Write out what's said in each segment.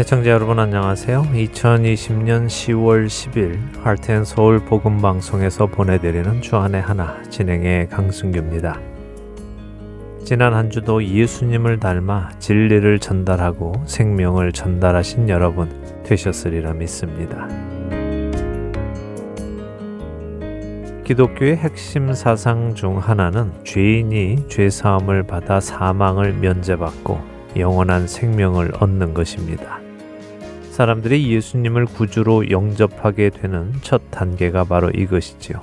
애청자 여러분 안녕하세요. 2020년 10월 10일 할텐 서울 복음 방송에서 보내드리는 주안의 하나 진행의 강승규입니다. 지난 한 주도 예수님을 닮아 진리를 전달하고 생명을 전달하신 여러분 되셨으리라 믿습니다. 기독교의 핵심 사상 중 하나는 죄인이 죄 사함을 받아 사망을 면제받고 영원한 생명을 얻는 것입니다. 사람들이 예수님을 구주로 영접하게 되는 첫 단계가 바로 이것이지요.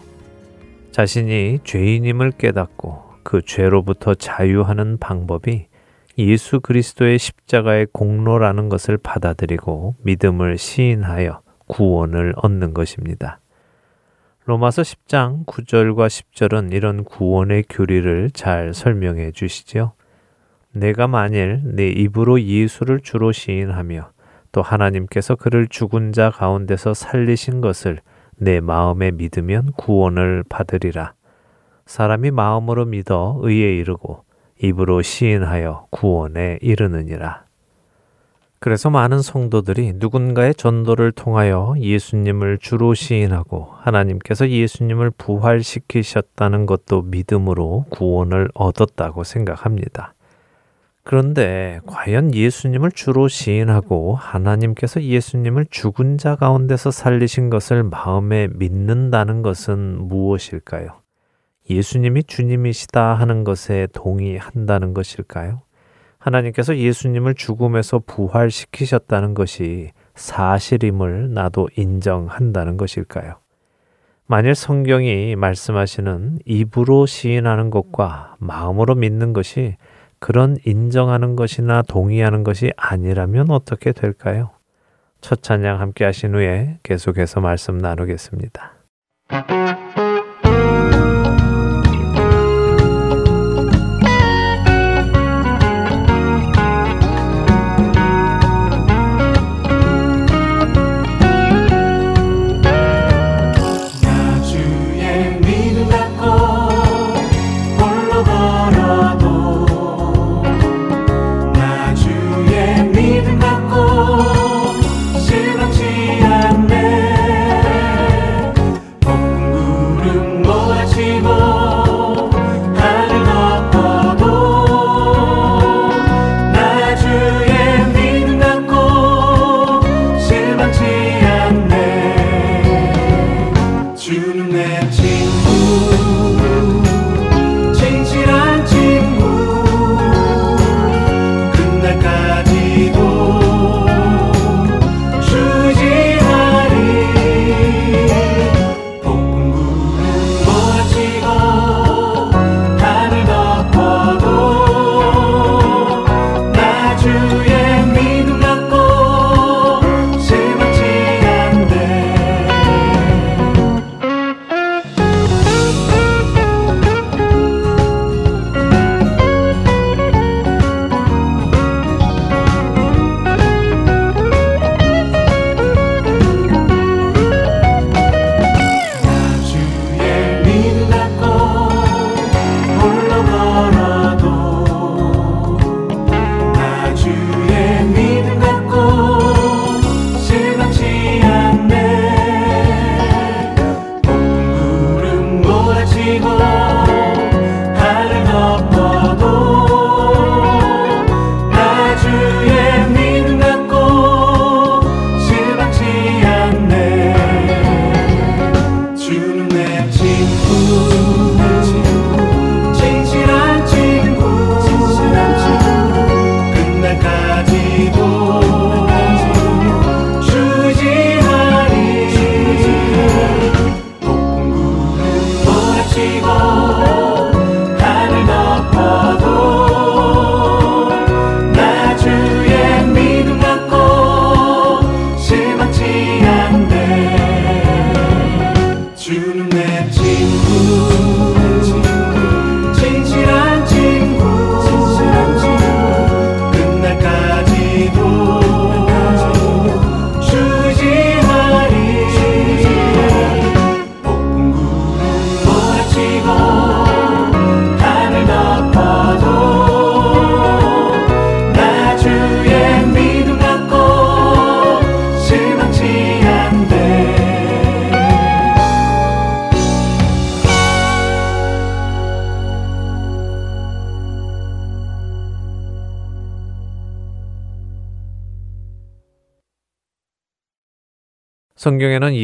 자신이 죄인임을 깨닫고 그 죄로부터 자유하는 방법이 예수 그리스도의 십자가의 공로라는 것을 받아들이고 믿음을 시인하여 구원을 얻는 것입니다. 로마서 10장 9절과 10절은 이런 구원의 교리를 잘 설명해 주시죠. 내가 만일 내 입으로 예수를 주로 시인하며 또 하나님께서 그를 죽은 자 가운데서 살리신 것을 내 마음에 믿으면 구원을 받으리라. 사람이 마음으로 믿어 의에 이르고 입으로 시인하여 구원에 이르느니라. 그래서 많은 성도들이 누군가의 전도를 통하여 예수님을 주로 시인하고 하나님께서 예수님을 부활시키셨다는 것도 믿음으로 구원을 얻었다고 생각합니다. 그런데 과연 예수님을 주로 시인하고 하나님께서 예수님을 죽은 자 가운데서 살리신 것을 마음에 믿는다는 것은 무엇일까요? 예수님이 주님이시다 하는 것에 동의한다는 것일까요? 하나님께서 예수님을 죽음에서 부활시키셨다는 것이 사실임을 나도 인정한다는 것일까요? 만일 성경이 말씀하시는 입으로 시인하는 것과 마음으로 믿는 것이 그런 인정하는 것이나 동의하는 것이 아니라면 어떻게 될까요? 첫 찬양 함께 하신 후에 계속해서 말씀 나누겠습니다.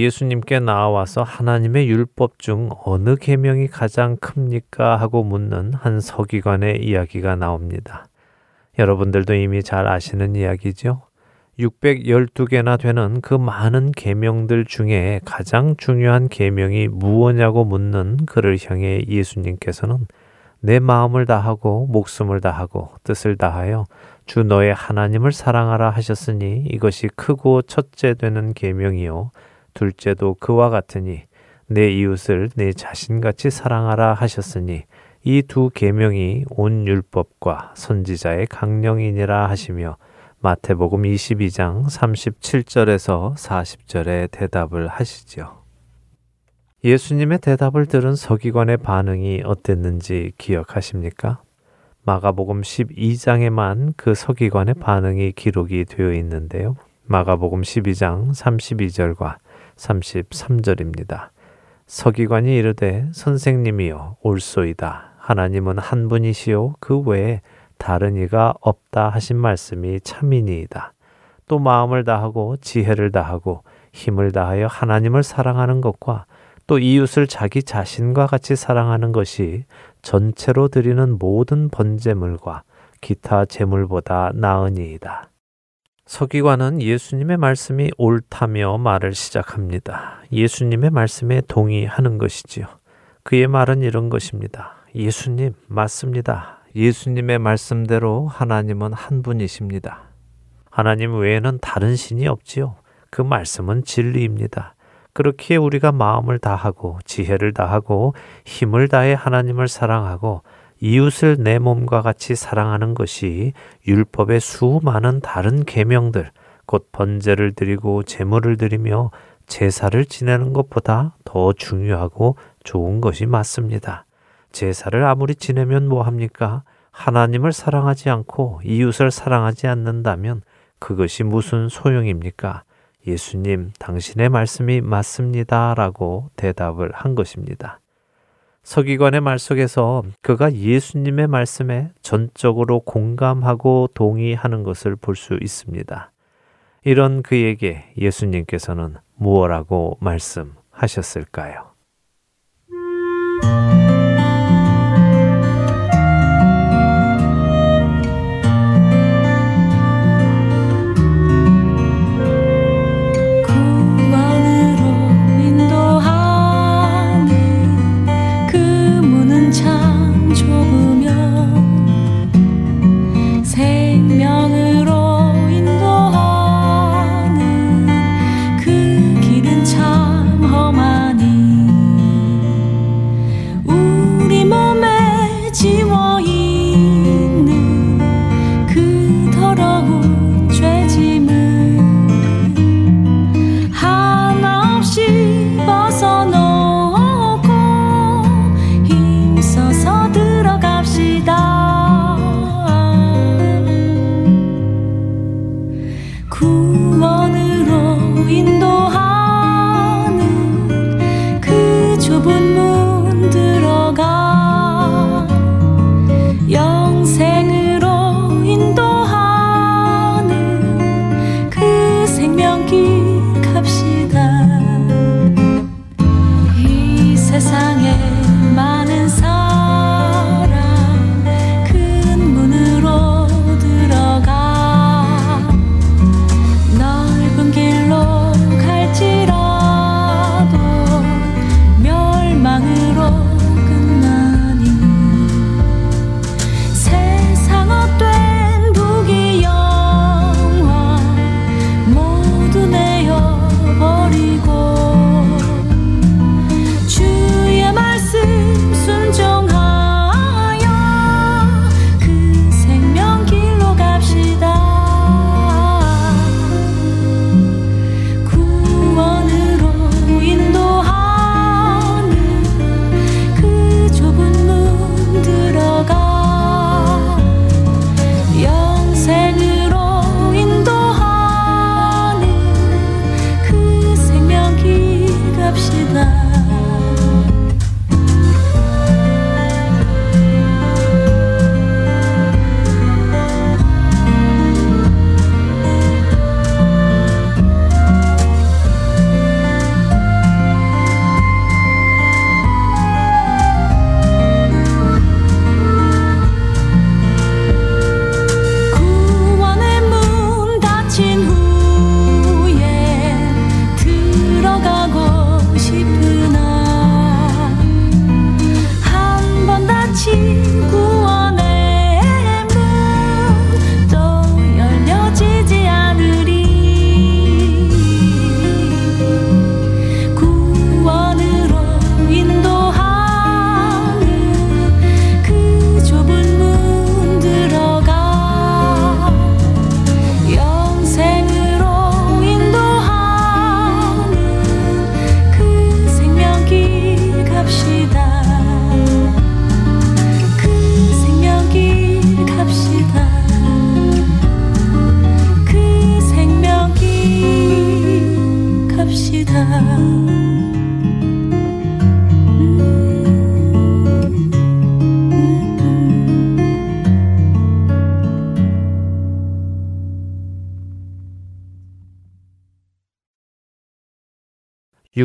예수님께 나와서 하나님의 율법 중 어느 계명이 가장 큽니까 하고 묻는 한 서기관의 이야기가 나옵니다. 여러분들도 이미 잘 아시는 이야기죠. 612개나 되는 그 많은 계명들 중에 가장 중요한 계명이 무엇냐고 묻는 그를 향해 예수님께서는 내 마음을 다하고 목숨을 다하고 뜻을 다하여 주 너의 하나님을 사랑하라 하셨으니 이것이 크고 첫째 되는 계명이요 둘째도 그와 같으니 내 이웃을 내 자신같이 사랑하라 하셨으니 이 두 계명이 온 율법과 선지자의 강령이니라 하시며 마태복음 22장 37절에서 40절에 대답을 하시지요. 예수님의 대답을 들은 서기관의 반응이 어땠는지 기억하십니까? 마가복음 12장에만 그 서기관의 반응이 기록이 되어 있는데요. 마가복음 12장 32절과 33절입니다. 서기관이 이르되 선생님이여 올소이다. 하나님은 한 분이시요 그 외에 다른 이가 없다 하신 말씀이 참이니이다. 또 마음을 다하고 지혜를 다하고 힘을 다하여 하나님을 사랑하는 것과 또 이웃을 자기 자신과 같이 사랑하는 것이 전체로 드리는 모든 번제물과 기타 제물보다 나으니이다. 서기관은 예수님의 말씀이 옳다며 말을 시작합니다. 예수님의 말씀에 동의하는 것이지요. 그의 말은 이런 것입니다. 예수님, 맞습니다. 예수님의 말씀대로 하나님은 한 분이십니다. 하나님 외에는 다른 신이 없지요. 그 말씀은 진리입니다. 그렇기에 우리가 마음을 다하고 지혜를 다하고 힘을 다해 하나님을 사랑하고 이웃을 내 몸과 같이 사랑하는 것이 율법의 수많은 다른 계명들 곧 번제를 드리고 제물을 드리며 제사를 지내는 것보다 더 중요하고 좋은 것이 맞습니다. 제사를 아무리 지내면 뭐 합니까? 하나님을 사랑하지 않고 이웃을 사랑하지 않는다면 그것이 무슨 소용입니까? 예수님, 당신의 말씀이 맞습니다. 라고 대답을 한 것입니다. 서기관의 말 속에서 그가 예수님의 말씀에 전적으로 공감하고 동의하는 것을 볼 수 있습니다. 이런 그에게 예수님께서는 무엇라고 말씀하셨을까요?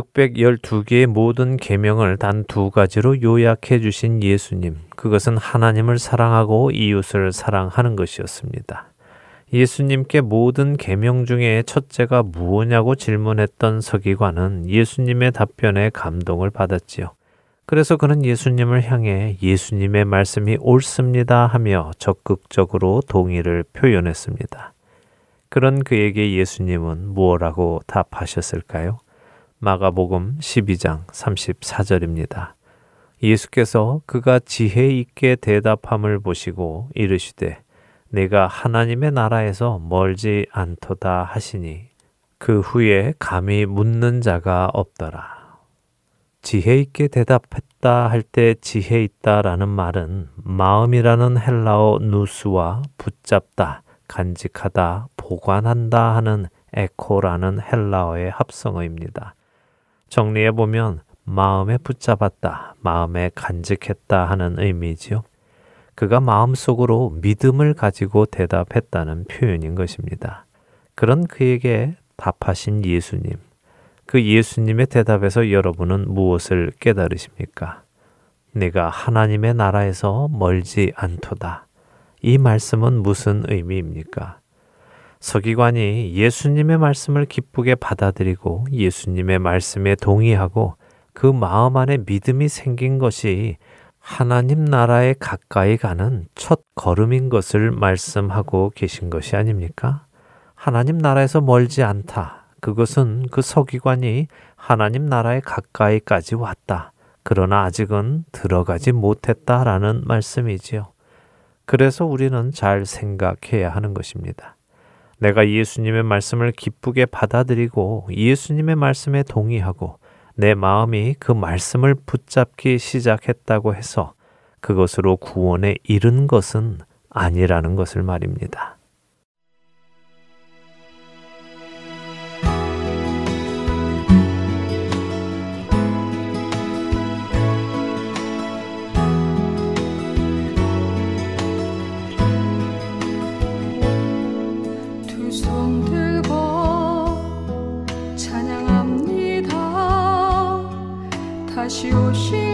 612개의 모든 계명을 단 두 가지로 요약해 주신 예수님. 그것은 하나님을 사랑하고 이웃을 사랑하는 것이었습니다. 예수님께 모든 계명 중에 첫째가 무엇냐고 질문했던 서기관은 예수님의 답변에 감동을 받았지요. 그래서 그는 예수님을 향해 예수님의 말씀이 옳습니다 하며 적극적으로 동의를 표현했습니다. 그런 그에게 예수님은 무엇라고 답하셨을까요? 마가복음 12장 34절입니다. 예수께서 그가 지혜 있게 대답함을 보시고 이르시되 내가 하나님의 나라에서 멀지 않도다 하시니 그 후에 감히 묻는 자가 없더라. 지혜 있게 대답했다 할 때 지혜 있다라는 말은 마음이라는 헬라어 누스와 붙잡다, 간직하다, 보관한다 하는 에코라는 헬라어의 합성어입니다. 정리해 보면 마음에 붙잡았다, 마음에 간직했다 하는 의미지요. 그가 마음속으로 믿음을 가지고 대답했다는 표현인 것입니다. 그런 그에게 답하신 예수님. 그 예수님의 대답에서 여러분은 무엇을 깨달으십니까? 내가 하나님의 나라에서 멀지 않도다. 이 말씀은 무슨 의미입니까? 서기관이 예수님의 말씀을 기쁘게 받아들이고 예수님의 말씀에 동의하고 그 마음 안에 믿음이 생긴 것이 하나님 나라에 가까이 가는 첫 걸음인 것을 말씀하고 계신 것이 아닙니까? 하나님 나라에서 멀지 않다. 그것은 그 서기관이 하나님 나라에 가까이까지 왔다. 그러나 아직은 들어가지 못했다라는 말씀이지요. 그래서 우리는 잘 생각해야 하는 것입니다. 내가 예수님의 말씀을 기쁘게 받아들이고 예수님의 말씀에 동의하고 내 마음이 그 말씀을 붙잡기 시작했다고 해서 그것으로 구원에 이른 것은 아니라는 것을 말입니다. 다시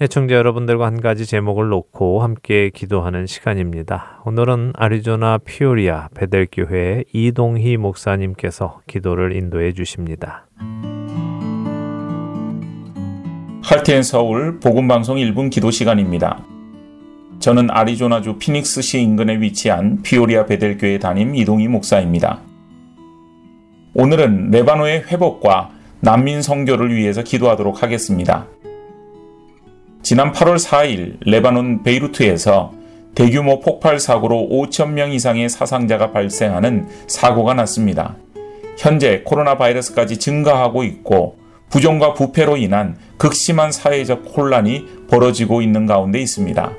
애청자 여러분들과 한 가지 제목을 놓고 함께 기도하는 시간입니다. 오늘은 아리조나 피오리아 베델교회 이동희 목사님께서 기도를 인도해 주십니다. 할텐 서울 복음방송 1분 기도 시간입니다. 저는 아리조나주 피닉스시 인근에 위치한 피오리아 베델교회 담임 이동희 목사입니다. 오늘은 레바노의 회복과 난민 성교를 위해서 기도하도록 하겠습니다. 지난 8월 4일 레바논 베이루트에서 대규모 폭발 사고로 5천명 이상의 사상자가 발생하는 사고가 났습니다. 현재 코로나 바이러스까지 증가하고 있고 부정과 부패로 인한 극심한 사회적 혼란이 벌어지고 있는 가운데 있습니다.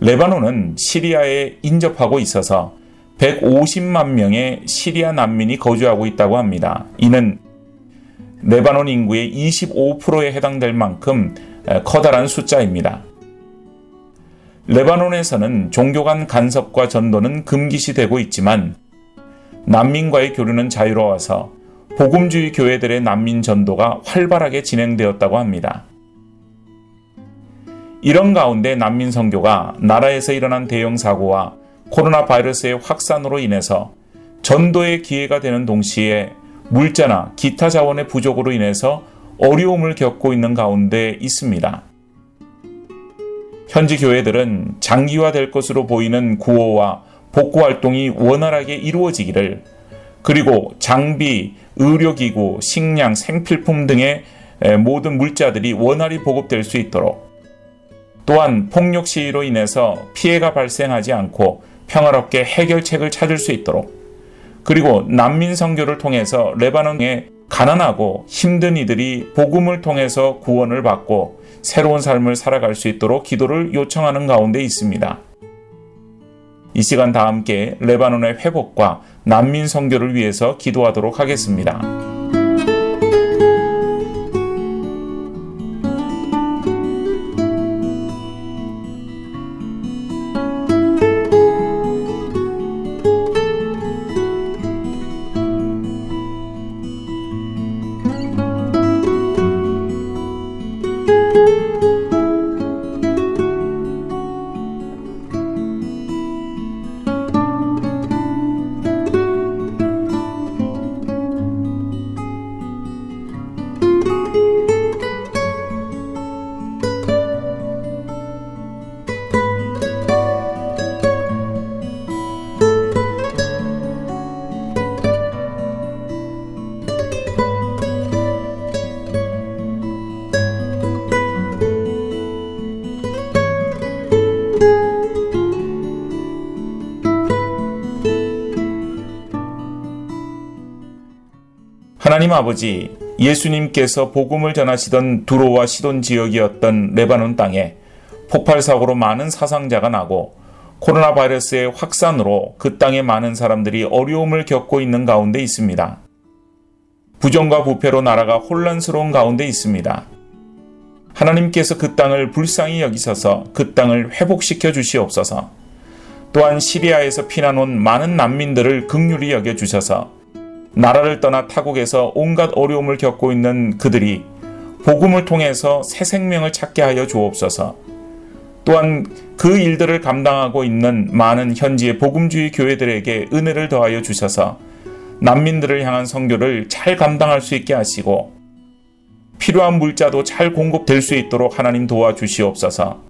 레바논은 시리아에 인접하고 있어서 150만 명의 시리아 난민이 거주하고 있다고 합니다. 이는 레바논 인구의 25%에 해당될 만큼 커다란 숫자입니다. 레바논에서는 종교 간 간섭과 전도는 금기시되고 있지만 난민과의 교류는 자유로워서 복음주의 교회들의 난민 전도가 활발하게 진행되었다고 합니다. 이런 가운데 난민 선교가 나라에서 일어난 대형 사고와 코로나 바이러스의 확산으로 인해서 전도의 기회가 되는 동시에 물자나 기타 자원의 부족으로 인해서 어려움을 겪고 있는 가운데 있습니다. 현지 교회들은 장기화될 것으로 보이는 구호와 복구 활동이 원활하게 이루어지기를 그리고 장비, 의료기구, 식량, 생필품 등의 모든 물자들이 원활히 보급될 수 있도록 또한 폭력 시위로 인해서 피해가 발생하지 않고 평화롭게 해결책을 찾을 수 있도록 그리고 난민 선교를 통해서 레바논의 가난하고 힘든 이들이 복음을 통해서 구원을 받고 새로운 삶을 살아갈 수 있도록 기도를 요청하는 가운데 있습니다. 이 시간 다 함께 레바논의 회복과 난민 선교를 위해서 기도하도록 하겠습니다. 하나님 아버지, 예수님께서 복음을 전하시던 두로와 시돈 지역이었던 레바논 땅에 폭발 사고로 많은 사상자가 나고 코로나 바이러스의 확산으로 그 땅에 많은 사람들이 어려움을 겪고 있는 가운데 있습니다. 부정과 부패로 나라가 혼란스러운 가운데 있습니다. 하나님께서 그 땅을 불쌍히 여기셔서 그 땅을 회복시켜 주시옵소서. 또한 시리아에서 피난 온 많은 난민들을 극률히 여겨 주셔서 나라를 떠나 타국에서 온갖 어려움을 겪고 있는 그들이 복음을 통해서 새 생명을 찾게 하여 주옵소서. 또한 그 일들을 감당하고 있는 많은 현지의 복음주의 교회들에게 은혜를 더하여 주셔서 난민들을 향한 성교를 잘 감당할 수 있게 하시고 필요한 물자도 잘 공급될 수 있도록 하나님 도와주시옵소서.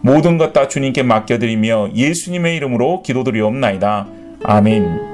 모든 것 다 주님께 맡겨드리며 예수님의 이름으로 기도드리옵나이다. 아멘.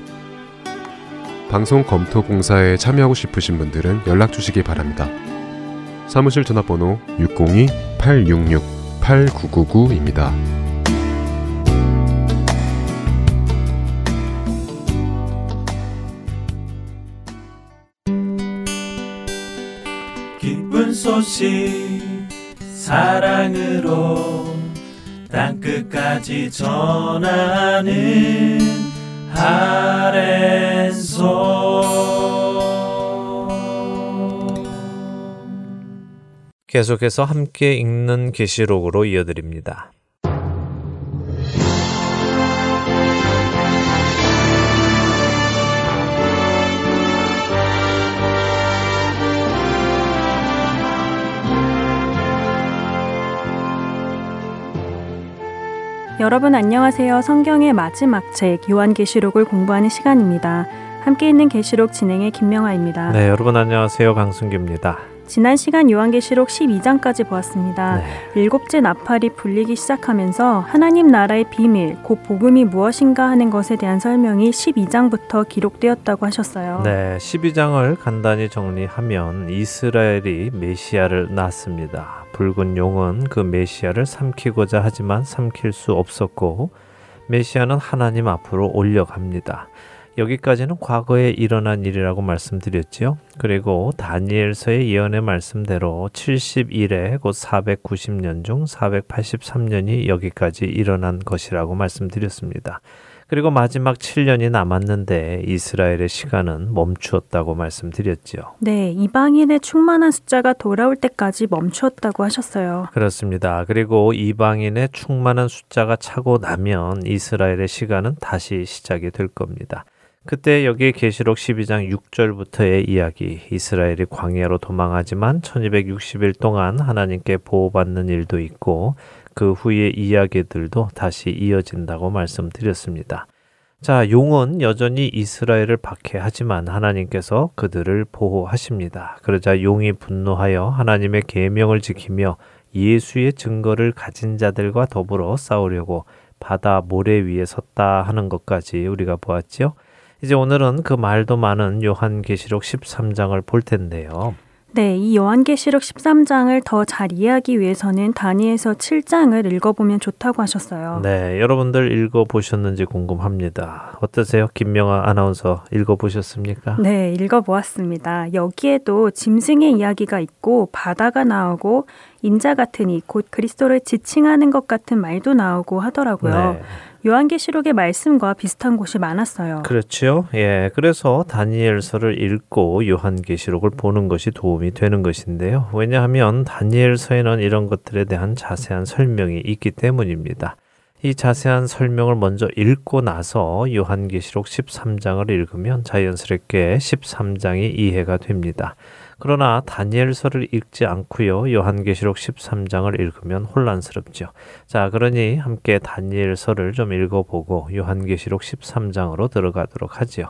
방송 검토 공사에 참여하고 싶으신 분들은 연락 주시기 바랍니다. 사무실 전화번호 602-866-8999입니다. 기쁜 소식 사랑으로 땅끝까지 전하는 계속해서 함께 읽는 계시록으로 이어드립니다. 여러분 안녕하세요. 성경의 마지막 책 요한계시록을 공부하는 시간입니다. 함께 있는 계시록 진행의 김명아입니다. 네, 여러분 안녕하세요. 강승규입니다. 지난 시간 요한계시록 12장까지 보았습니다. 네. 일곱째 나팔이 불리기 시작하면서 하나님 나라의 비밀, 곧 복음이 무엇인가 하는 것에 대한 설명이 12장부터 기록되었다고 하셨어요. 네, 12장을 간단히 정리하면 이스라엘이 메시아를 낳습니다. 붉은 용은 그 메시아를 삼키고자 하지만 삼킬 수 없었고 메시아는 하나님 앞으로 올려갑니다. 여기까지는 과거에 일어난 일이라고 말씀드렸지요. 그리고 다니엘서의 예언의 말씀대로 70일에 곧 490년 중 483년이 여기까지 일어난 것이라고 말씀드렸습니다. 그리고 마지막 7년이 남았는데 이스라엘의 시간은 멈추었다고 말씀드렸지요. 네, 이방인의 충만한 숫자가 돌아올 때까지 멈추었다고 하셨어요. 그렇습니다. 그리고 이방인의 충만한 숫자가 차고 나면 이스라엘의 시간은 다시 시작이 될 겁니다. 그때 여기 계시록 12장 6절부터의 이야기 이스라엘이 광야로 도망하지만 1260일 동안 하나님께 보호받는 일도 있고 그 후의 이야기들도 다시 이어진다고 말씀드렸습니다. 자, 용은 여전히 이스라엘을 박해하지만 하나님께서 그들을 보호하십니다. 그러자 용이 분노하여 하나님의 계명을 지키며 예수의 증거를 가진 자들과 더불어 싸우려고 바다 모래 위에 섰다 하는 것까지 우리가 보았지요. 이제 오늘은 그 말도 많은 요한계시록 13장을 볼 텐데요. 네, 이 요한계시록 13장을 더 잘 이해하기 위해서는 다니엘서 7장을 읽어보면 좋다고 하셨어요. 네, 여러분들 읽어보셨는지 궁금합니다. 어떠세요? 김명아 아나운서 읽어보셨습니까? 네, 읽어보았습니다. 여기에도 짐승의 이야기가 있고 바다가 나오고 인자 같으니 곧 그리스도를 지칭하는 것 같은 말도 나오고 하더라고요. 네. 요한계시록의 말씀과 비슷한 곳이 많았어요. 그렇죠. 예. 그래서 다니엘서를 읽고 요한계시록을 보는 것이 도움이 되는 것인데요. 왜냐하면 다니엘서에는 이런 것들에 대한 자세한 설명이 있기 때문입니다. 이 자세한 설명을 먼저 읽고 나서 요한계시록 13장을 읽으면 자연스럽게 13장이 이해가 됩니다. 그러나 다니엘서를 읽지 않고요. 요한계시록 13장을 읽으면 혼란스럽죠. 자, 그러니 함께 다니엘서를 좀 읽어보고 요한계시록 13장으로 들어가도록 하지요.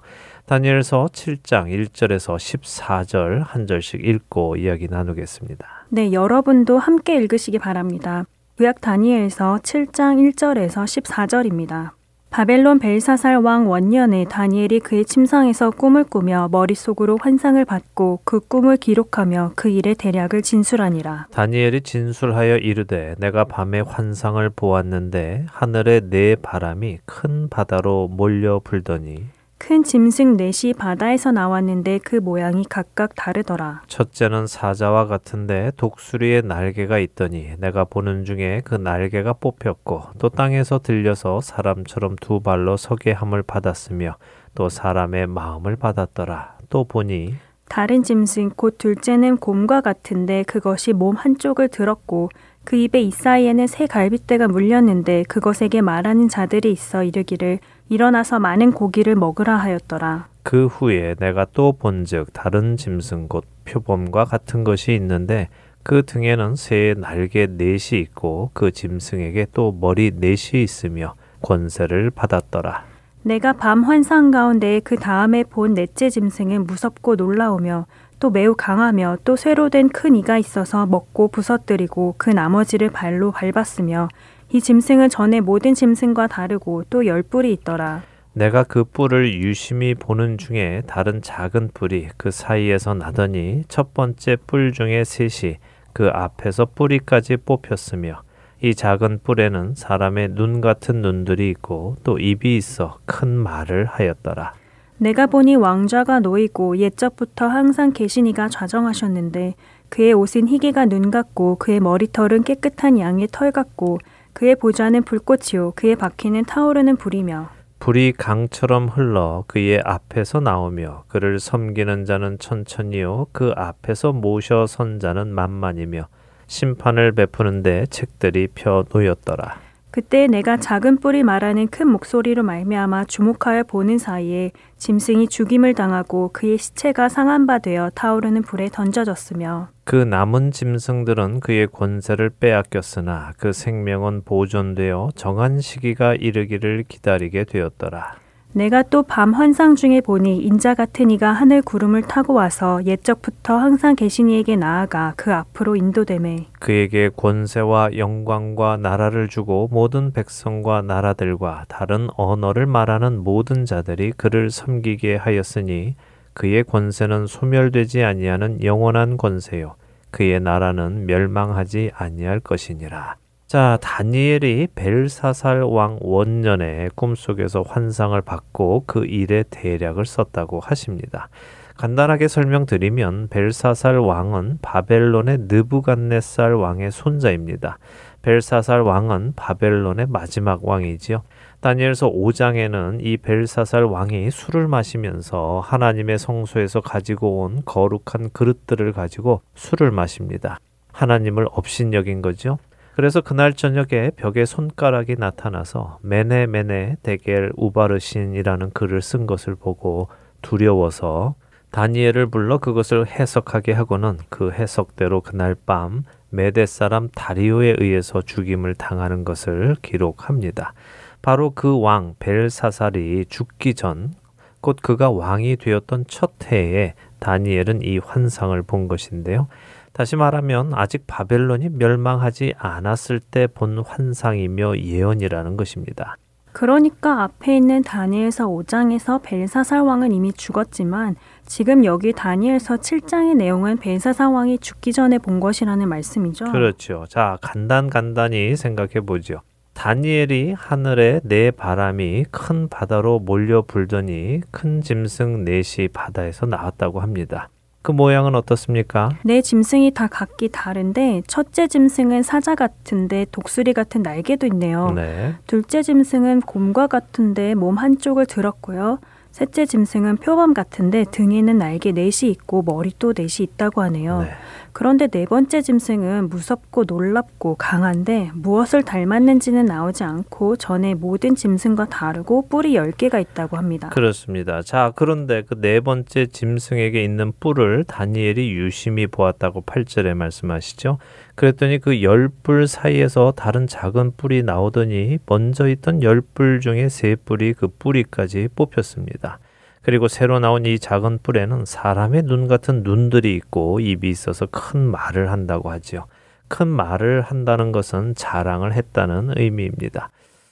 다니엘서 7장 1절에서 14절 한 절씩 읽고 이야기 나누겠습니다. 네, 여러분도 함께 읽으시기 바랍니다. 구약 다니엘서 7장 1절에서 14절입니다. 바벨론 벨사살 왕 원년에 다니엘이 그의 침상에서 꿈을 꾸며 머릿속으로 환상을 받고 그 꿈을 기록하며 그 일의 대략을 진술하니라. 다니엘이 진술하여 이르되 내가 밤에 환상을 보았는데 하늘에 네 바람이 큰 바다로 몰려 불더니 큰 짐승 넷이 바다에서 나왔는데 그 모양이 각각 다르더라. 첫째는 사자와 같은데 독수리의 날개가 있더니 내가 보는 중에 그 날개가 뽑혔고 또 땅에서 들려서 사람처럼 두 발로 서게 함을 받았으며 또 사람의 마음을 받았더라. 또 보니 다른 짐승 곧 둘째는 곰과 같은데 그것이 몸 한쪽을 들었고 그 입에 이 사이에는 새 갈빗대가 물렸는데 그것에게 말하는 자들이 있어 이르기를 일어나서 많은 고기를 먹으라 하였더라. 그 후에 내가 또 본즉 다른 짐승 곧 표범과 같은 것이 있는데 그 등에는 새의 날개 넷이 있고 그 짐승에게 또 머리 넷이 있으며 권세를 받았더라. 내가 밤 환상 가운데 그 다음에 본 넷째 짐승은 무섭고 놀라우며 또 매우 강하며 또 쇠로 된 큰 이가 있어서 먹고 부서뜨리고 그 나머지를 발로 밟았으며 이 짐승은 전에 모든 짐승과 다르고 또 열 뿔이 있더라. 내가 그 뿔을 유심히 보는 중에 다른 작은 뿔이 그 사이에서 나더니 첫 번째 뿔 중에 셋이 그 앞에서 뿌리까지 뽑혔으며 이 작은 뿔에는 사람의 눈 같은 눈들이 있고 또 입이 있어 큰 말을 하였더라. 내가 보니 왕좌가 놓이고 옛적부터 항상 계시니가 좌정하셨는데 그의 옷은 희게가 눈 같고 그의 머리털은 깨끗한 양의 털 같고 그의 보좌는 불꽃이요 그의 바퀴는 타오르는 불이며 불이 강처럼 흘러 그의 앞에서 나오며 그를 섬기는 자는 천천히요 그 앞에서 모셔 선 자는 만만이며 심판을 베푸는데 책들이 펴 놓였더라. 그때 내가 작은 뿔이 말하는 큰 목소리로 말미암아 주목하여 보는 사이에 짐승이 죽임을 당하고 그의 시체가 상한 바 되어 타오르는 불에 던져졌으며 그 남은 짐승들은 그의 권세를 빼앗겼으나 그 생명은 보존되어 정한 시기가 이르기를 기다리게 되었더라. 내가 또 밤 환상 중에 보니 인자 같은 이가 하늘 구름을 타고 와서 옛적부터 항상 계신 이에게 나아가 그 앞으로 인도됨에 그에게 권세와 영광과 나라를 주고 모든 백성과 나라들과 다른 언어를 말하는 모든 자들이 그를 섬기게 하였으니 그의 권세는 소멸되지 아니하는 영원한 권세요 그의 나라는 멸망하지 아니할 것이니라. 자, 다니엘이 벨사살 왕 원년에 꿈속에서 환상을 받고 그 일의 대략을 썼다고 하십니다. 간단하게 설명드리면 벨사살 왕은 바벨론의 느부갓네살 왕의 손자입니다. 벨사살 왕은 바벨론의 마지막 왕이지요. 다니엘서 5장에는 이 벨사살 왕이 술을 마시면서 하나님의 성소에서 가지고 온 거룩한 그릇들을 가지고 술을 마십니다. 하나님을 업신여긴 거죠. 그래서 그날 저녁에 벽에 손가락이 나타나서 메네 메네 데겔 우바르신이라는 글을 쓴 것을 보고 두려워서 다니엘을 불러 그것을 해석하게 하고는 그 해석대로 그날 밤 메데 사람 다리오에 의해서 죽임을 당하는 것을 기록합니다. 바로 그 왕 벨사살이 죽기 전, 곧 그가 왕이 되었던 첫 해에 다니엘은 이 환상을 본 것인데요. 다시 말하면 아직 바벨론이 멸망하지 않았을 때 본 환상이며 예언이라는 것입니다. 그러니까 앞에 있는 다니엘서 5장에서 벨사살 왕은 이미 죽었지만 지금 여기 다니엘서 7장의 내용은 벨사살 왕이 죽기 전에 본 것이라는 말씀이죠. 그렇죠. 자, 간단 간단히 생각해 보죠. 다니엘이 하늘에 네 바람이 큰 바다로 몰려 불더니 큰 짐승 넷이 바다에서 나왔다고 합니다. 그 모양은 어떻습니까? 네 짐승이 다 각기 다른데 첫째 짐승은 사자 같은데 독수리 같은 날개도 있네요. 네. 둘째 짐승은 곰과 같은데 몸 한쪽을 들었고요. 셋째 짐승은 표범 같은데 등에는 날개 넷이 있고 머리 또 넷이 있다고 하네요. 네. 그런데 네 번째 짐승은 무섭고 놀랍고 강한데 무엇을 닮았는지는 나오지 않고 전에 모든 짐승과 다르고 뿔이 10개가 있다고 합니다. 그렇습니다. 자, 그런데 그 네 번째 짐승에게 있는 뿔을 다니엘이 유심히 보았다고 8절에 말씀하시죠. 그랬더니 그 열 뿔 사이에서 다른 작은 뿔이 나오더니 먼저 있던 열 뿔 중에 세 뿔이 그 뿌리까지 뽑혔습니다. 그리고 새로 나온 이 작은 뿔에는 사람의 눈 같은 눈들이 있고 입이 있어서 큰 말을 한다고 하지요. 큰 말을 한다는 것은 자랑을 했다는 의미입니다.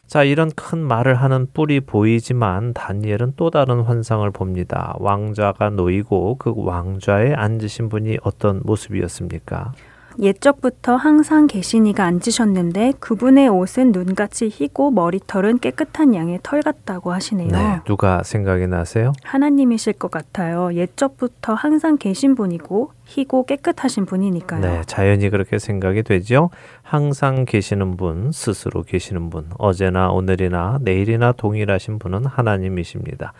자, 이런 큰 말을 하는 뿔이 보이지만 다니엘은 또 다른 환상을 봅니다. 왕좌가 놓이고 그 왕좌에 앉으신 분이 어떤 모습이었습니까? 옛적부터 항상 계시니가 앉으셨는데 그분의 옷은 눈같이 희고 머리털은 깨끗한 양의 털 같다고 하시네요. 네, 누가 생각이 나세요? 하나님이실 것 같아요. 옛적부터 항상 계신 분이고 희고 깨끗하신 분이니까요. 네, 자연히 그렇게 생각이 되죠. 항상 계시는 분, 스스로 계시는 분, 어제나 오늘이나 내일이나 동일하신 분은 하나님이십니다.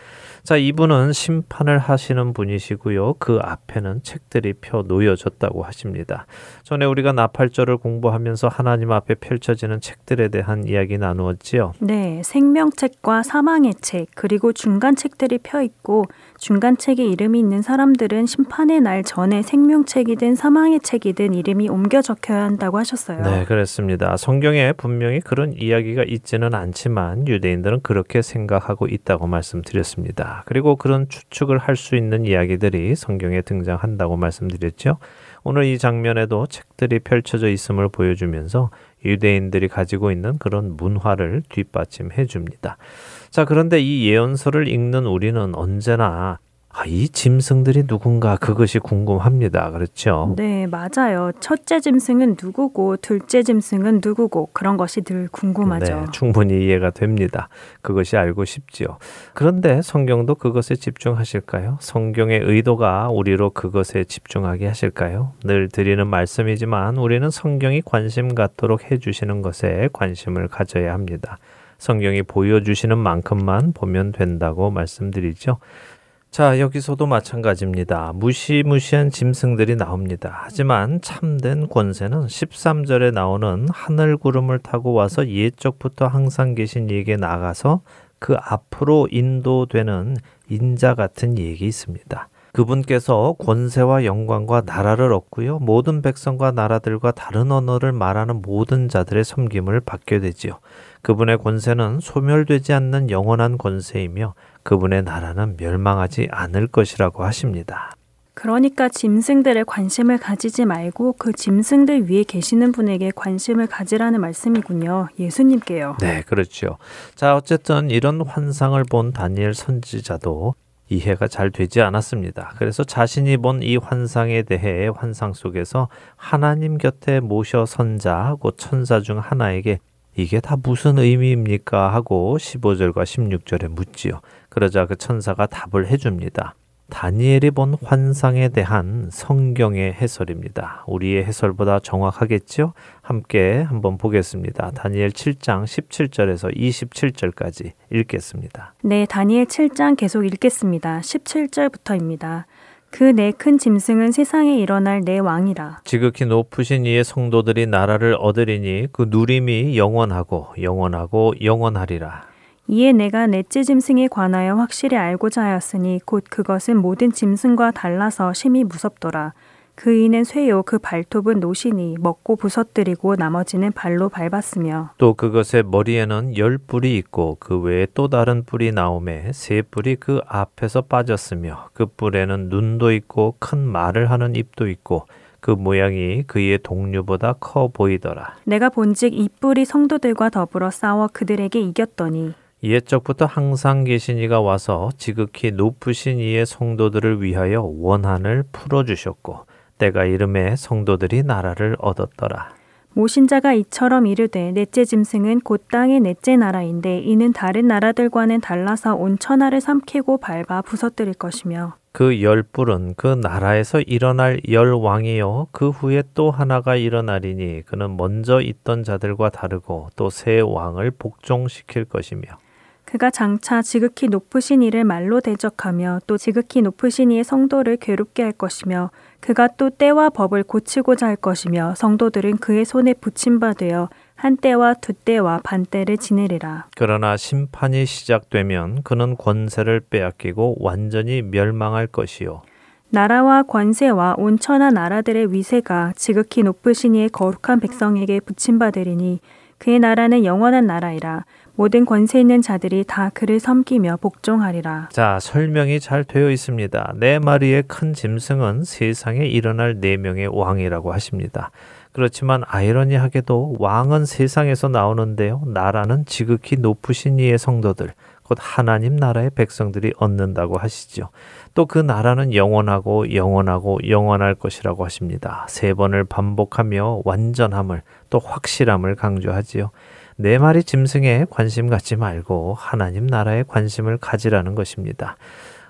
자, 이분은 심판을 하시는 분이시고요. 그 앞에는 책들이 펴 놓여졌다고 하십니다. 전에 우리가 나팔절을 공부하면서 하나님 앞에 펼쳐지는 책들에 대한 이야기 나누었지요. 네, 생명책과 사망의 책, 그리고 중간 책들이 펴 있고 중간 책에 이름이 있는 사람들은 심판의 날 전에 생명책이든 사망의 책이든 이름이 옮겨 적혀야 한다고 하셨어요. 네, 그렇습니다. 성경에 분명히 그런 이야기가 있지는 않지만 유대인들은 그렇게 생각하고 있다고 말씀드렸습니다. 그리고 그런 추측을 할 수 있는 이야기들이 성경에 등장한다고 말씀드렸죠. 오늘 이 장면에도 책들이 펼쳐져 있음을 보여주면서 유대인들이 가지고 있는 그런 문화를 뒷받침해 줍니다. 자, 그런데 이 예언서를 읽는 우리는 언제나 아, 이 짐승들이 누군가 그것이 궁금합니다. 그렇죠? 네, 맞아요. 첫째 짐승은 누구고 둘째 짐승은 누구고 그런 것이 늘 궁금하죠. 네, 충분히 이해가 됩니다. 그것이 알고 싶지요. 그런데 성경도 그것에 집중하실까요? 성경의 의도가 우리로 그것에 집중하게 하실까요? 늘 드리는 말씀이지만 우리는 성경이 관심 갖도록 해 주시는 것에 관심을 가져야 합니다. 성경이 보여주시는 만큼만 보면 된다고 말씀드리죠. 자, 여기서도 마찬가지입니다. 무시무시한 짐승들이 나옵니다. 하지만 참된 권세는 13절에 나오는 하늘 구름을 타고 와서 옛적부터 항상 계신 이에게 나가서 그 앞으로 인도되는 인자 같은 이에게 있습니다. 그분께서 권세와 영광과 나라를 얻고요. 모든 백성과 나라들과 다른 언어를 말하는 모든 자들의 섬김을 받게 되지요. 그분의 권세는 소멸되지 않는 영원한 권세이며 그분의 나라는 멸망하지 않을 것이라고 하십니다. 그러니까 짐승들에 관심을 가지지 말고 그 짐승들 위에 계시는 분에게 관심을 가지라는 말씀이군요. 예수님께요. 네, 그렇죠. 자, 어쨌든 이런 환상을 본 다니엘 선지자도 이해가 잘 되지 않았습니다. 그래서 자신이 본 이 환상에 대해 환상 속에서 하나님 곁에 모셔 선자하고 천사 중 하나에게 이게 다 무슨 의미입니까? 하고 15절과 16절에 묻지요. 그러자 그 천사가 답을 해줍니다. 다니엘이 본 환상에 대한 성경의 해설입니다. 우리의 해설보다 정확하겠죠? 함께 한번 보겠습니다. 다니엘 7장 17절에서 27절까지 읽겠습니다. 네, 다니엘 7장 계속 읽겠습니다. 17절부터입니다. 그 내 큰 짐승은 세상에 일어날 내 왕이라. 지극히 높으신 이의 성도들이 나라를 얻으리니 그 누림이 영원하고 영원하고 영원하리라. 이에 내가 넷째 짐승에 관하여 확실히 알고자 하였으니 곧 그것은 모든 짐승과 달라서 심히 무섭더라. 그 이는 쇠요 그 발톱은 노시니 먹고 부서뜨리고 나머지는 발로 밟았으며 또 그것의 머리에는 열 뿔이 있고 그 외에 또 다른 뿔이 나오매 세 뿔이 그 앞에서 빠졌으며 그 뿔에는 눈도 있고 큰 말을 하는 입도 있고 그 모양이 그의 동류보다 커 보이더라. 내가 본즉 이 뿔이 성도들과 더불어 싸워 그들에게 이겼더니 옛적부터 항상 계신 이가 와서 지극히 높으신 이의 성도들을 위하여 원한을 풀어주셨고 때가 이름에 성도들이 나라를 얻었더라. 모신자가 이처럼 이르되 넷째 짐승은 곧 땅의 넷째 나라인데 이는 다른 나라들과는 달라서 온 천하를 삼키고 밟아 부서뜨릴 것이며 그 열 뿔은 그 나라에서 일어날 열 왕이요 그 후에 또 하나가 일어나리니 그는 먼저 있던 자들과 다르고 또 새 왕을 복종시킬 것이며 그가 장차 지극히 높으신 이를 말로 대적하며 또 지극히 높으신 이의 성도를 괴롭게 할 것이며 그가 또 때와 법을 고치고자 할 것이며 성도들은 그의 손에 붙임 바 되어 한 때와 두 때와 반 때를 지내리라. 그러나 심판이 시작되면 그는 권세를 빼앗기고 완전히 멸망할 것이요. 나라와 권세와 온 천하 나라들의 위세가 지극히 높으신 이의 거룩한 백성에게 붙임받으리니 그의 나라는 영원한 나라이라 모든 권세 있는 자들이 다 그를 섬기며 복종하리라. 자, 설명이 잘 되어 있습니다. 네 마리의 큰 짐승은 세상에 일어날 네 명의 왕이라고 하십니다. 그렇지만 아이러니하게도 왕은 세상에서 나오는데요. 나라는 지극히 높으신 이의 성도들, 곧 하나님 나라의 백성들이 얻는다고 하시죠. 또 그 나라는 영원하고 영원하고 영원할 것이라고 하십니다. 세 번을 반복하며 완전함을 또 확실함을 강조하지요. 네 마리 짐승에 관심 갖지 말고 하나님 나라에 관심을 가지라는 것입니다.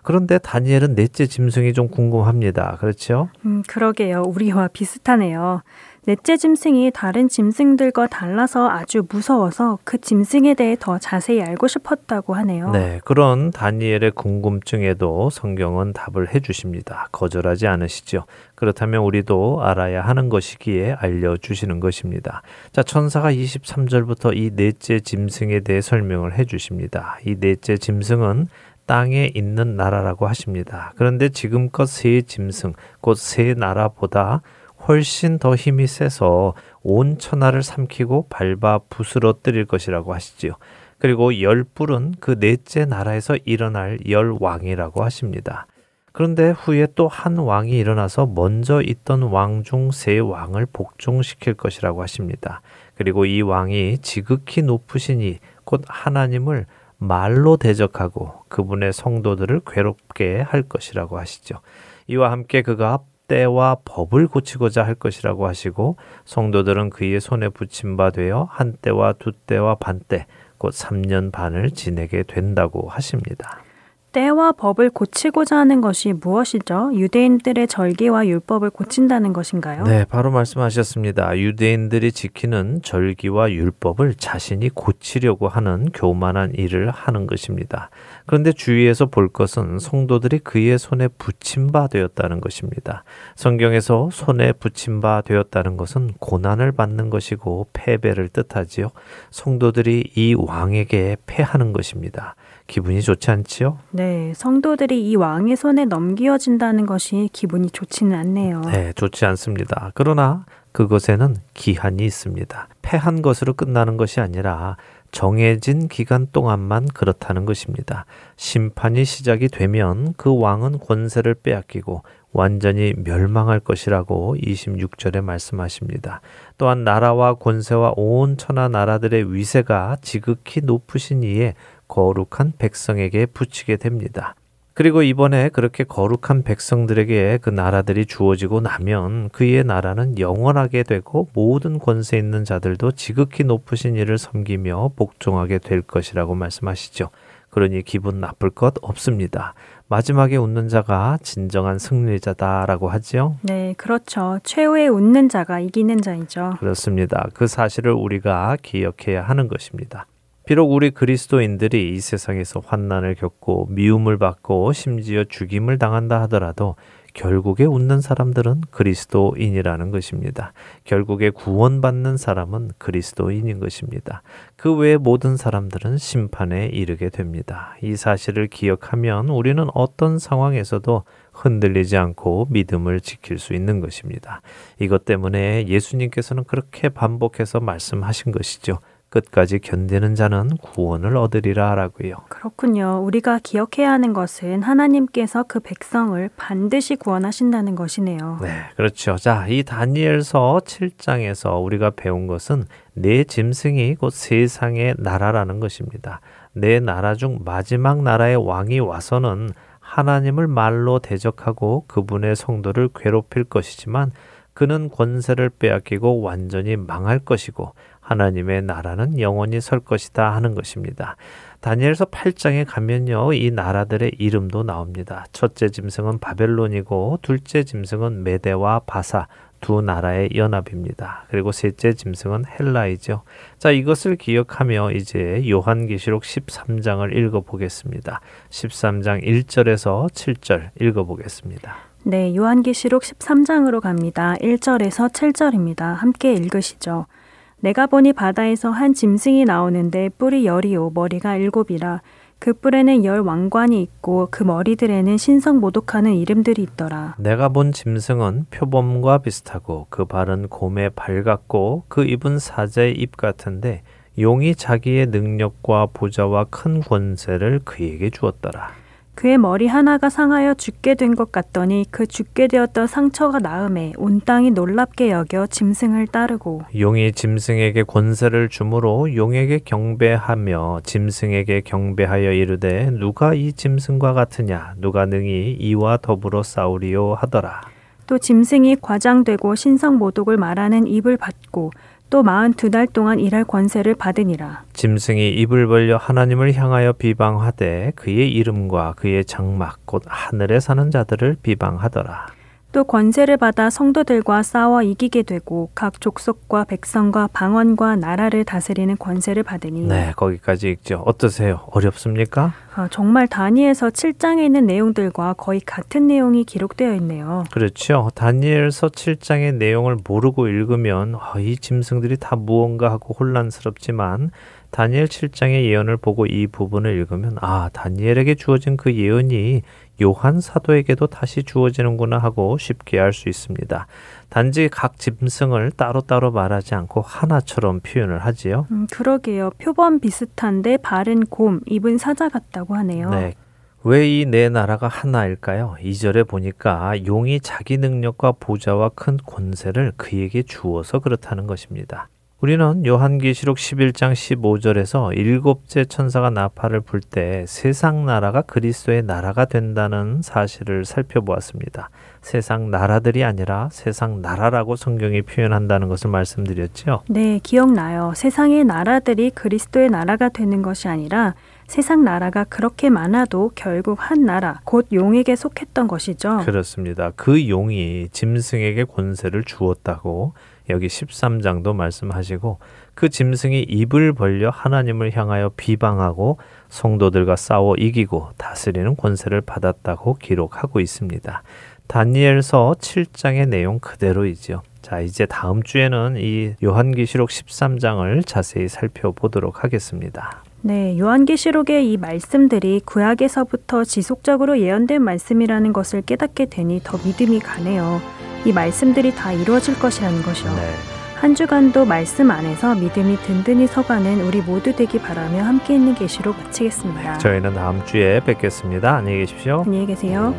그런데 다니엘은 넷째 짐승이 좀 궁금합니다. 그렇죠? 음, 그러게요. 우리와 비슷하네요. 넷째 짐승이 다른 짐승들과 달라서 아주 무서워서 그 짐승에 대해 더 자세히 알고 싶었다고 하네요. 네, 그런 다니엘의 궁금증에도 성경은 답을 해주십니다. 거절하지 않으시죠. 그렇다면 우리도 알아야 하는 것이기에 알려주시는 것입니다. 자, 천사가 23절부터 이 넷째 짐승에 대해 설명을 해주십니다. 이 넷째 짐승은 땅에 있는 나라라고 하십니다. 그런데 지금껏 세 짐승, 곧 세 나라보다 훨씬 더 힘이 세서 온 천하를 삼키고 밟아 부스러뜨릴 것이라고 하시지요. 그리고 열 뿔은 그 넷째 나라에서 일어날 열 왕이라고 하십니다. 그런데 후에 또 한 왕이 일어나서 먼저 있던 왕 중 세 왕을 복종시킬 것이라고 하십니다. 그리고 이 왕이 지극히 높으시니 곧 하나님을 말로 대적하고 그분의 성도들을 괴롭게 할 것이라고 하시죠. 이와 함께 그가 때와 법을 고치고자 할 것이라고 하시고 성도들은 그의 손에 붙임 바 되어 한 때와 두 때와 반 때, 곧 3년 반을 지내게 된다고 하십니다. 때와 법을 고치고자 하는 것이 무엇이죠? 유대인들의 절기와 율법을 고친다는 것인가요? 네, 바로 말씀하셨습니다. 유대인들이 지키는 절기와 율법을 자신이 고치려고 하는 교만한 일을 하는 것입니다. 그런데 주위에서 볼 것은 성도들이 그의 손에 붙임 바 되었다는 것입니다. 성경에서 손에 붙임 바 되었다는 것은 고난을 받는 것이고 패배를 뜻하지요. 성도들이 이 왕에게 패하는 것입니다. 기분이 좋지 않지요? 네, 성도들이 이 왕의 손에 넘겨진다는 것이 기분이 좋지는 않네요. 네, 좋지 않습니다. 그러나 그것에는 기한이 있습니다. 패한 것으로 끝나는 것이 아니라 정해진 기간 동안만 그렇다는 것입니다. 심판이 시작이 되면 그 왕은 권세를 빼앗기고 완전히 멸망할 것이라고 26절에 말씀하십니다. 또한 나라와 권세와 온 천하 나라들의 위세가 지극히 높으신 이에 거룩한 백성에게 붙이게 됩니다. 그리고 이번에 그렇게 거룩한 백성들에게 그 나라들이 주어지고 나면 그의 나라는 영원하게 되고 모든 권세 있는 자들도 지극히 높으신 이를 섬기며 복종하게 될 것이라고 말씀하시죠. 그러니 기분 나쁠 것 없습니다. 마지막에 웃는 자가 진정한 승리자다라고 하지요. 네, 그렇죠. 최후의 웃는 자가 이기는 자이죠. 그렇습니다. 그 사실을 우리가 기억해야 하는 것입니다. 비록 우리 그리스도인들이 이 세상에서 환난을 겪고 미움을 받고 심지어 죽임을 당한다 하더라도 결국에 웃는 사람들은 그리스도인이라는 것입니다. 결국에 구원받는 사람은 그리스도인인 것입니다. 그 외의 모든 사람들은 심판에 이르게 됩니다. 이 사실을 기억하면 우리는 어떤 상황에서도 흔들리지 않고 믿음을 지킬 수 있는 것입니다. 이것 때문에 예수님께서는 그렇게 반복해서 말씀하신 것이죠. 끝까지 견디는 자는 구원을 얻으리라 라고요. 그렇군요. 우리가 기억해야 하는 것은 하나님께서 그 백성을 반드시 구원하신다는 것이네요. 네, 그렇죠. 자, 이 다니엘서 7장에서 우리가 배운 것은 내 짐승이 곧 세상의 나라라는 것입니다. 내 나라 중 마지막 나라의 왕이 와서는 하나님을 말로 대적하고 그분의 성도를 괴롭힐 것이지만 그는 권세를 빼앗기고 완전히 망할 것이고 하나님의 나라는 영원히 설 것이다 하는 것입니다. 다니엘서 8장에 가면요. 이 나라들의 이름도 나옵니다. 첫째 짐승은 바벨론이고 둘째 짐승은 메대와 바사 두 나라의 연합입니다. 그리고 셋째 짐승은 헬라이죠. 자, 이것을 기억하며 이제 요한계시록 13장을 읽어 보겠습니다. 13장 1절에서 7절 읽어 보겠습니다. 네, 요한계시록 13장으로 갑니다. 1절에서 7절입니다. 함께 읽으시죠. 내가 보니 바다에서 한 짐승이 나오는데 뿔이 열이요 머리가 일곱이라 그 뿔에는 열 왕관이 있고 그 머리들에는 신성 모독하는 이름들이 있더라. 내가 본 짐승은 표범과 비슷하고 그 발은 곰의 발 같고 그 입은 사자의 입 같은데 용이 자기의 능력과 보좌와 큰 권세를 그에게 주었더라. 그의 머리 하나가 상하여 죽게 된 것 같더니 그 죽게 되었던 상처가 나음에 온 땅이 놀랍게 여겨 짐승을 따르고 용이 짐승에게 권세를 주므로 용에게 경배하며 짐승에게 경배하여 이르되 누가 이 짐승과 같으냐 누가 능히 이와 더불어 싸우리요 하더라. 또 짐승이 과장되고 신성 모독을 말하는 입을 받고 또 마흔 두 달 동안 일할 권세를 받으니라. 짐승이 입을 벌려 하나님을 향하여 비방하되 그의 이름과 그의 장막 곧 하늘에 사는 자들을 비방하더라. 또 권세를 받아 성도들과 싸워 이기게 되고 각 족속과 백성과 방언과 나라를 다스리는 권세를 받으니 네, 거기까지 읽죠. 어떠세요? 어렵습니까? 아, 정말 다니엘서 7장에 있는 내용들과 거의 같은 내용이 기록되어 있네요. 그렇죠. 다니엘서 7장의 내용을 모르고 읽으면 아, 이 짐승들이 다 무언가 하고 혼란스럽지만 다니엘 7장의 예언을 보고 이 부분을 읽으면 아, 다니엘에게 주어진 그 예언이 요한 사도에게도 다시 주어지는구나 하고 쉽게 알 수 있습니다. 단지 각 짐승을 따로따로 말하지 않고 하나처럼 표현을 하지요. 음, 그러게요. 표범 비슷한데 발은 곰, 입은 사자 같다고 하네요. 네. 왜이네 나라가 하나일까요? 2절에 보니까 용이 자기 능력과 보좌와 큰 권세를 그에게 주어서 그렇다는 것입니다. 우리는 요한계시록 11장 15절에서 일곱째 천사가 나팔을 불 때 세상 나라가 그리스도의 나라가 된다는 사실을 살펴보았습니다. 세상 나라들이 아니라 세상 나라라고 성경이 표현한다는 것을 말씀드렸죠. 네, 기억나요. 세상의 나라들이 그리스도의 나라가 되는 것이 아니라 세상 나라가 그렇게 많아도 결국 한 나라, 곧 용에게 속했던 것이죠. 그렇습니다. 그 용이 짐승에게 권세를 주었다고 여기 13장도 말씀하시고 그 짐승이 입을 벌려 하나님을 향하여 비방하고 성도들과 싸워 이기고 다스리는 권세를 받았다고 기록하고 있습니다. 다니엘서 7장의 내용 그대로이지요. 자, 이제 다음 주에는 이 요한계시록 13장을 자세히 살펴보도록 하겠습니다. 네, 요한계시록의 이 말씀들이 구약에서부터 지속적으로 예언된 말씀이라는 것을 깨닫게 되니 더 믿음이 가네요. 이 말씀들이 다 이루어질 것이라는 것이요. 네. 한 주간도 말씀 안에서 믿음이 든든히 서가는 우리 모두 되기 바라며 함께 있는 계시로 마치겠습니다. 저희는 다음 주에 뵙겠습니다. 안녕히 계십시오. 안녕히 계세요.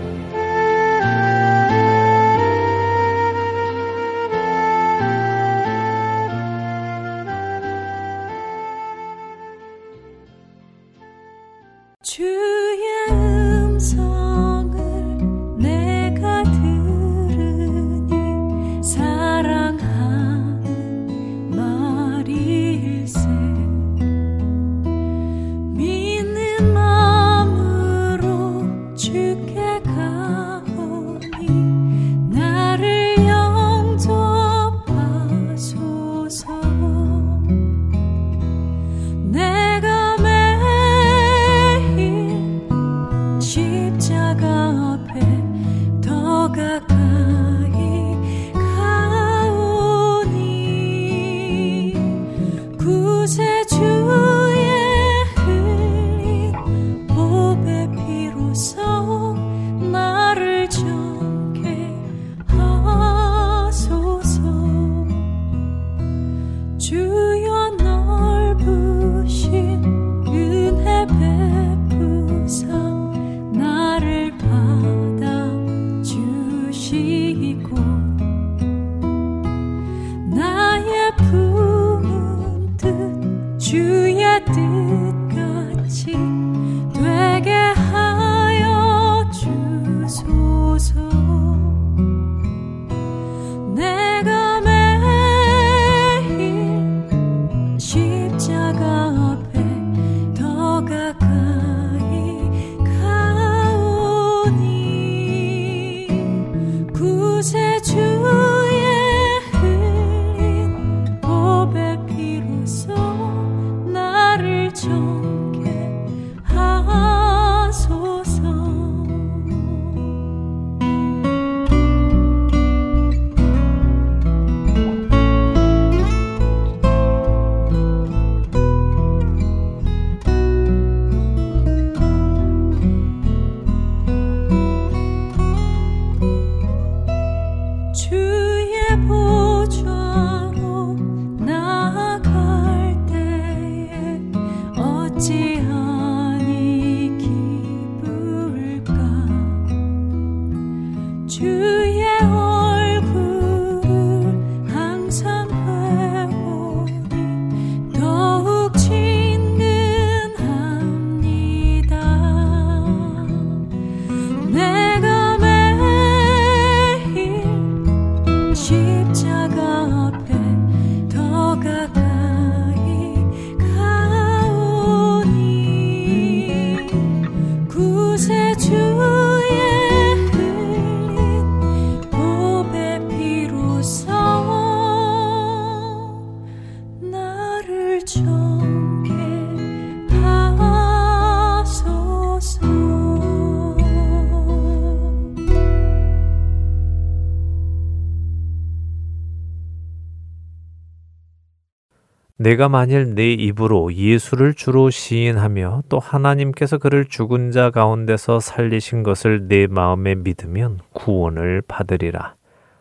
내가 만일 내 입으로 예수를 주로 시인하며 또 하나님께서 그를 죽은 자 가운데서 살리신 것을 내 마음에 믿으면 구원을 받으리라.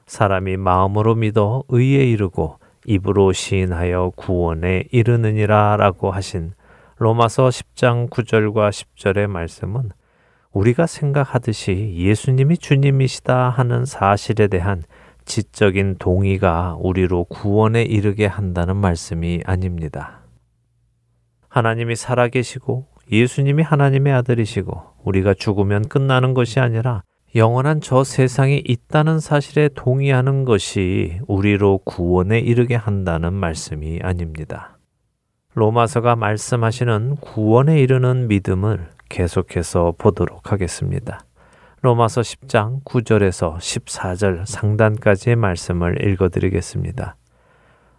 사람이 마음으로 믿어 의에 이르고 입으로 시인하여 구원에 이르느니라 라고 하신 로마서 10장 9절과 10절의 말씀은 우리가 생각하듯이 예수님이 주님이시다 하는 사실에 대한 지적인 동의가 우리로 구원에 이르게 한다는 말씀이 아닙니다. 하나님이 살아계시고 예수님이 하나님의 아들이시고 우리가 죽으면 끝나는 것이 아니라 영원한 저 세상에 있다는 사실에 동의하는 것이 우리로 구원에 이르게 한다는 말씀이 아닙니다. 로마서가 말씀하시는 구원에 이르는 믿음을 계속해서 보도록 하겠습니다. 로마서 10장 9절에서 14절 상단까지의 말씀을 읽어드리겠습니다.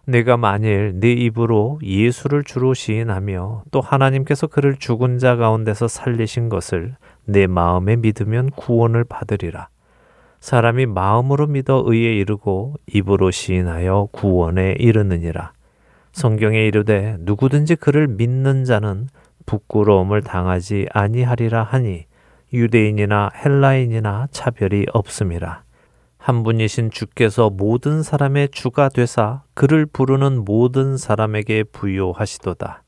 내가 만일 네 입으로 예수를 주로 시인하며 또 하나님께서 그를 죽은 자 가운데서 살리신 것을 내 마음에 믿으면 구원을 받으리라. 사람이 마음으로 믿어 의에 이르고 입으로 시인하여 구원에 이르느니라. 성경에 이르되 누구든지 그를 믿는 자는 부끄러움을 당하지 아니하리라 하니 유대인이나 헬라인이나 차별이 없음이라. 한 분이신 주께서 모든 사람의 주가 되사 그를 부르는 모든 사람에게 부요하시도다.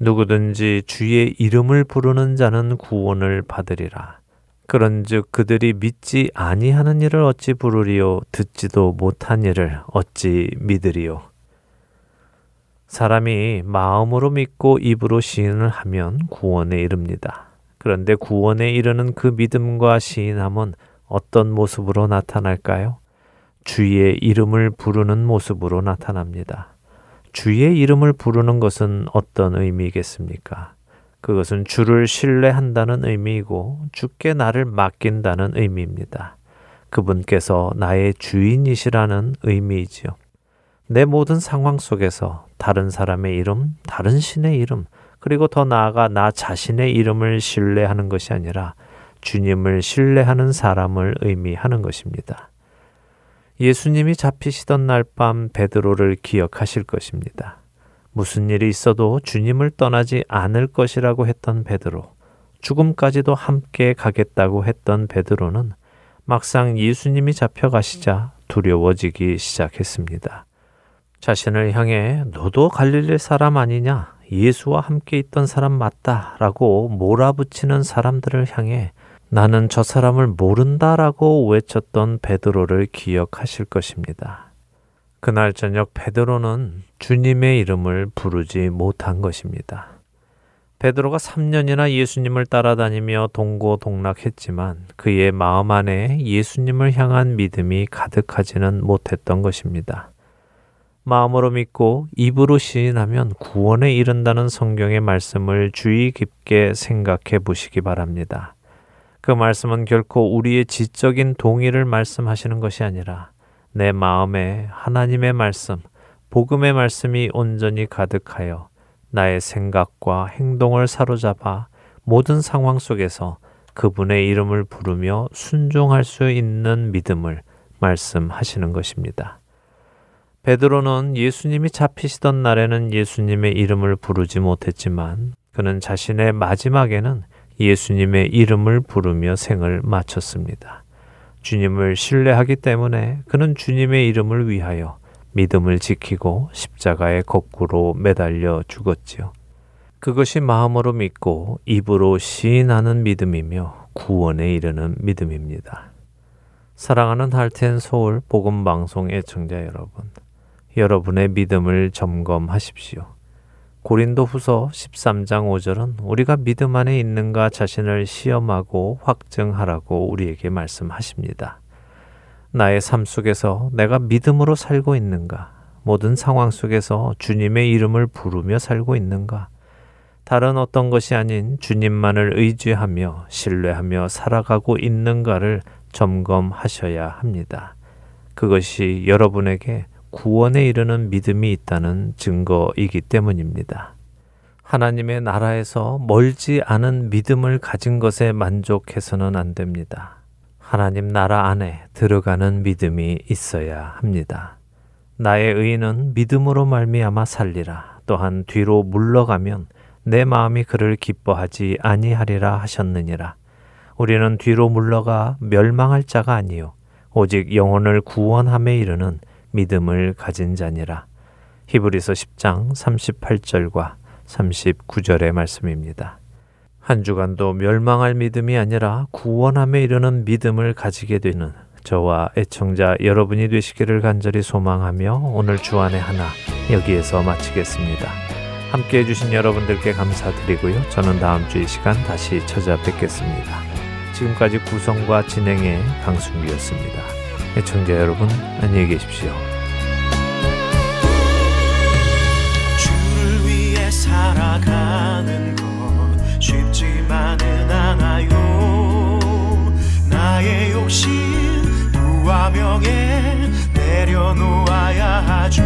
누구든지 주의 이름을 부르는 자는 구원을 받으리라. 그런즉 그들이 믿지 아니하는 일을 어찌 부르리요 듣지도 못한 일을 어찌 믿으리요 사람이 마음으로 믿고 입으로 시인을 하면 구원에 이릅니다. 그런데 구원에 이르는 그 믿음과 시인함은 어떤 모습으로 나타날까요? 주의 이름을 부르는 모습으로 나타납니다. 주의 이름을 부르는 것은 어떤 의미겠습니까? 그것은 주를 신뢰한다는 의미이고 주께 나를 맡긴다는 의미입니다. 그분께서 나의 주인이시라는 의미이지요. 내 모든 상황 속에서 다른 사람의 이름, 다른 신의 이름, 그리고 더 나아가 나 자신의 이름을 신뢰하는 것이 아니라 주님을 신뢰하는 사람을 의미하는 것입니다. 예수님이 잡히시던 날 밤 베드로를 기억하실 것입니다. 무슨 일이 있어도 주님을 떠나지 않을 것이라고 했던 베드로, 죽음까지도 함께 가겠다고 했던 베드로는 막상 예수님이 잡혀가시자 두려워지기 시작했습니다. 자신을 향해 너도 갈릴리 사람 아니냐? 예수와 함께 있던 사람 맞다라고 몰아붙이는 사람들을 향해 나는 저 사람을 모른다라고 외쳤던 베드로를 기억하실 것입니다. 그날 저녁 베드로는 주님의 이름을 부르지 못한 것입니다. 베드로가 3년이나 예수님을 따라다니며 동고동락했지만 그의 마음 안에 예수님을 향한 믿음이 가득하지는 못했던 것입니다. 마음으로 믿고 입으로 시인하면 구원에 이른다는 성경의 말씀을 주의 깊게 생각해 보시기 바랍니다. 그 말씀은 결코 우리의 지적인 동의를 말씀하시는 것이 아니라 내 마음에 하나님의 말씀, 복음의 말씀이 온전히 가득하여 나의 생각과 행동을 사로잡아 모든 상황 속에서 그분의 이름을 부르며 순종할 수 있는 믿음을 말씀하시는 것입니다. 베드로는 예수님이 잡히시던 날에는 예수님의 이름을 부르지 못했지만 그는 자신의 마지막에는 예수님의 이름을 부르며 생을 마쳤습니다. 주님을 신뢰하기 때문에 그는 주님의 이름을 위하여 믿음을 지키고 십자가에 거꾸로 매달려 죽었지요. 그것이 마음으로 믿고 입으로 시인하는 믿음이며 구원에 이르는 믿음입니다. 사랑하는 할텐 서울 복음 방송 애청자 여러분. 여러분의 믿음을 점검하십시오. 고린도 후서 13장 5절은 우리가 믿음 안에 있는가 자신을 시험하고 확증하라고 우리에게 말씀하십니다. 나의 삶 속에서 내가 믿음으로 살고 있는가? 모든 상황 속에서 주님의 이름을 부르며 살고 있는가? 다른 어떤 것이 아닌 주님만을 의지하며 신뢰하며 살아가고 있는가를 점검하셔야 합니다. 그것이 여러분에게 구원에 이르는 믿음이 있다는 증거이기 때문입니다. 하나님의 나라에서 멀지 않은 믿음을 가진 것에 만족해서는 안 됩니다. 하나님 나라 안에 들어가는 믿음이 있어야 합니다. 나의 의는 믿음으로 말미암아 살리라. 또한 뒤로 물러가면 내 마음이 그를 기뻐하지 아니하리라 하셨느니라. 우리는 뒤로 물러가 멸망할 자가 아니요 오직 영혼을 구원함에 이르는 믿음을 가진 자니라. 히브리서 10장 38절과 39절의 말씀입니다. 한 주간도 멸망할 믿음이 아니라 구원함에 이르는 믿음을 가지게 되는 저와 애청자 여러분이 되시기를 간절히 소망하며 오늘 주안의 하나 여기에서 마치겠습니다. 함께 해주신 여러분들께 감사드리고요. 저는 다음 주 이 시간 다시 찾아뵙겠습니다. 지금까지 구성과 진행의 강순기였습니다. 애청자 여러분 안녕히 계십시오. 주를 위해 살아가는 것 쉽지만은 않아요. 나의 욕심 부와 명예 내려놓아야 하죠.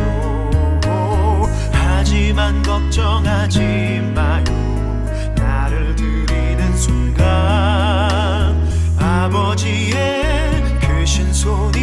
하지만 걱정하지 마요. 나를 드리는 순간 아버지의 크신 손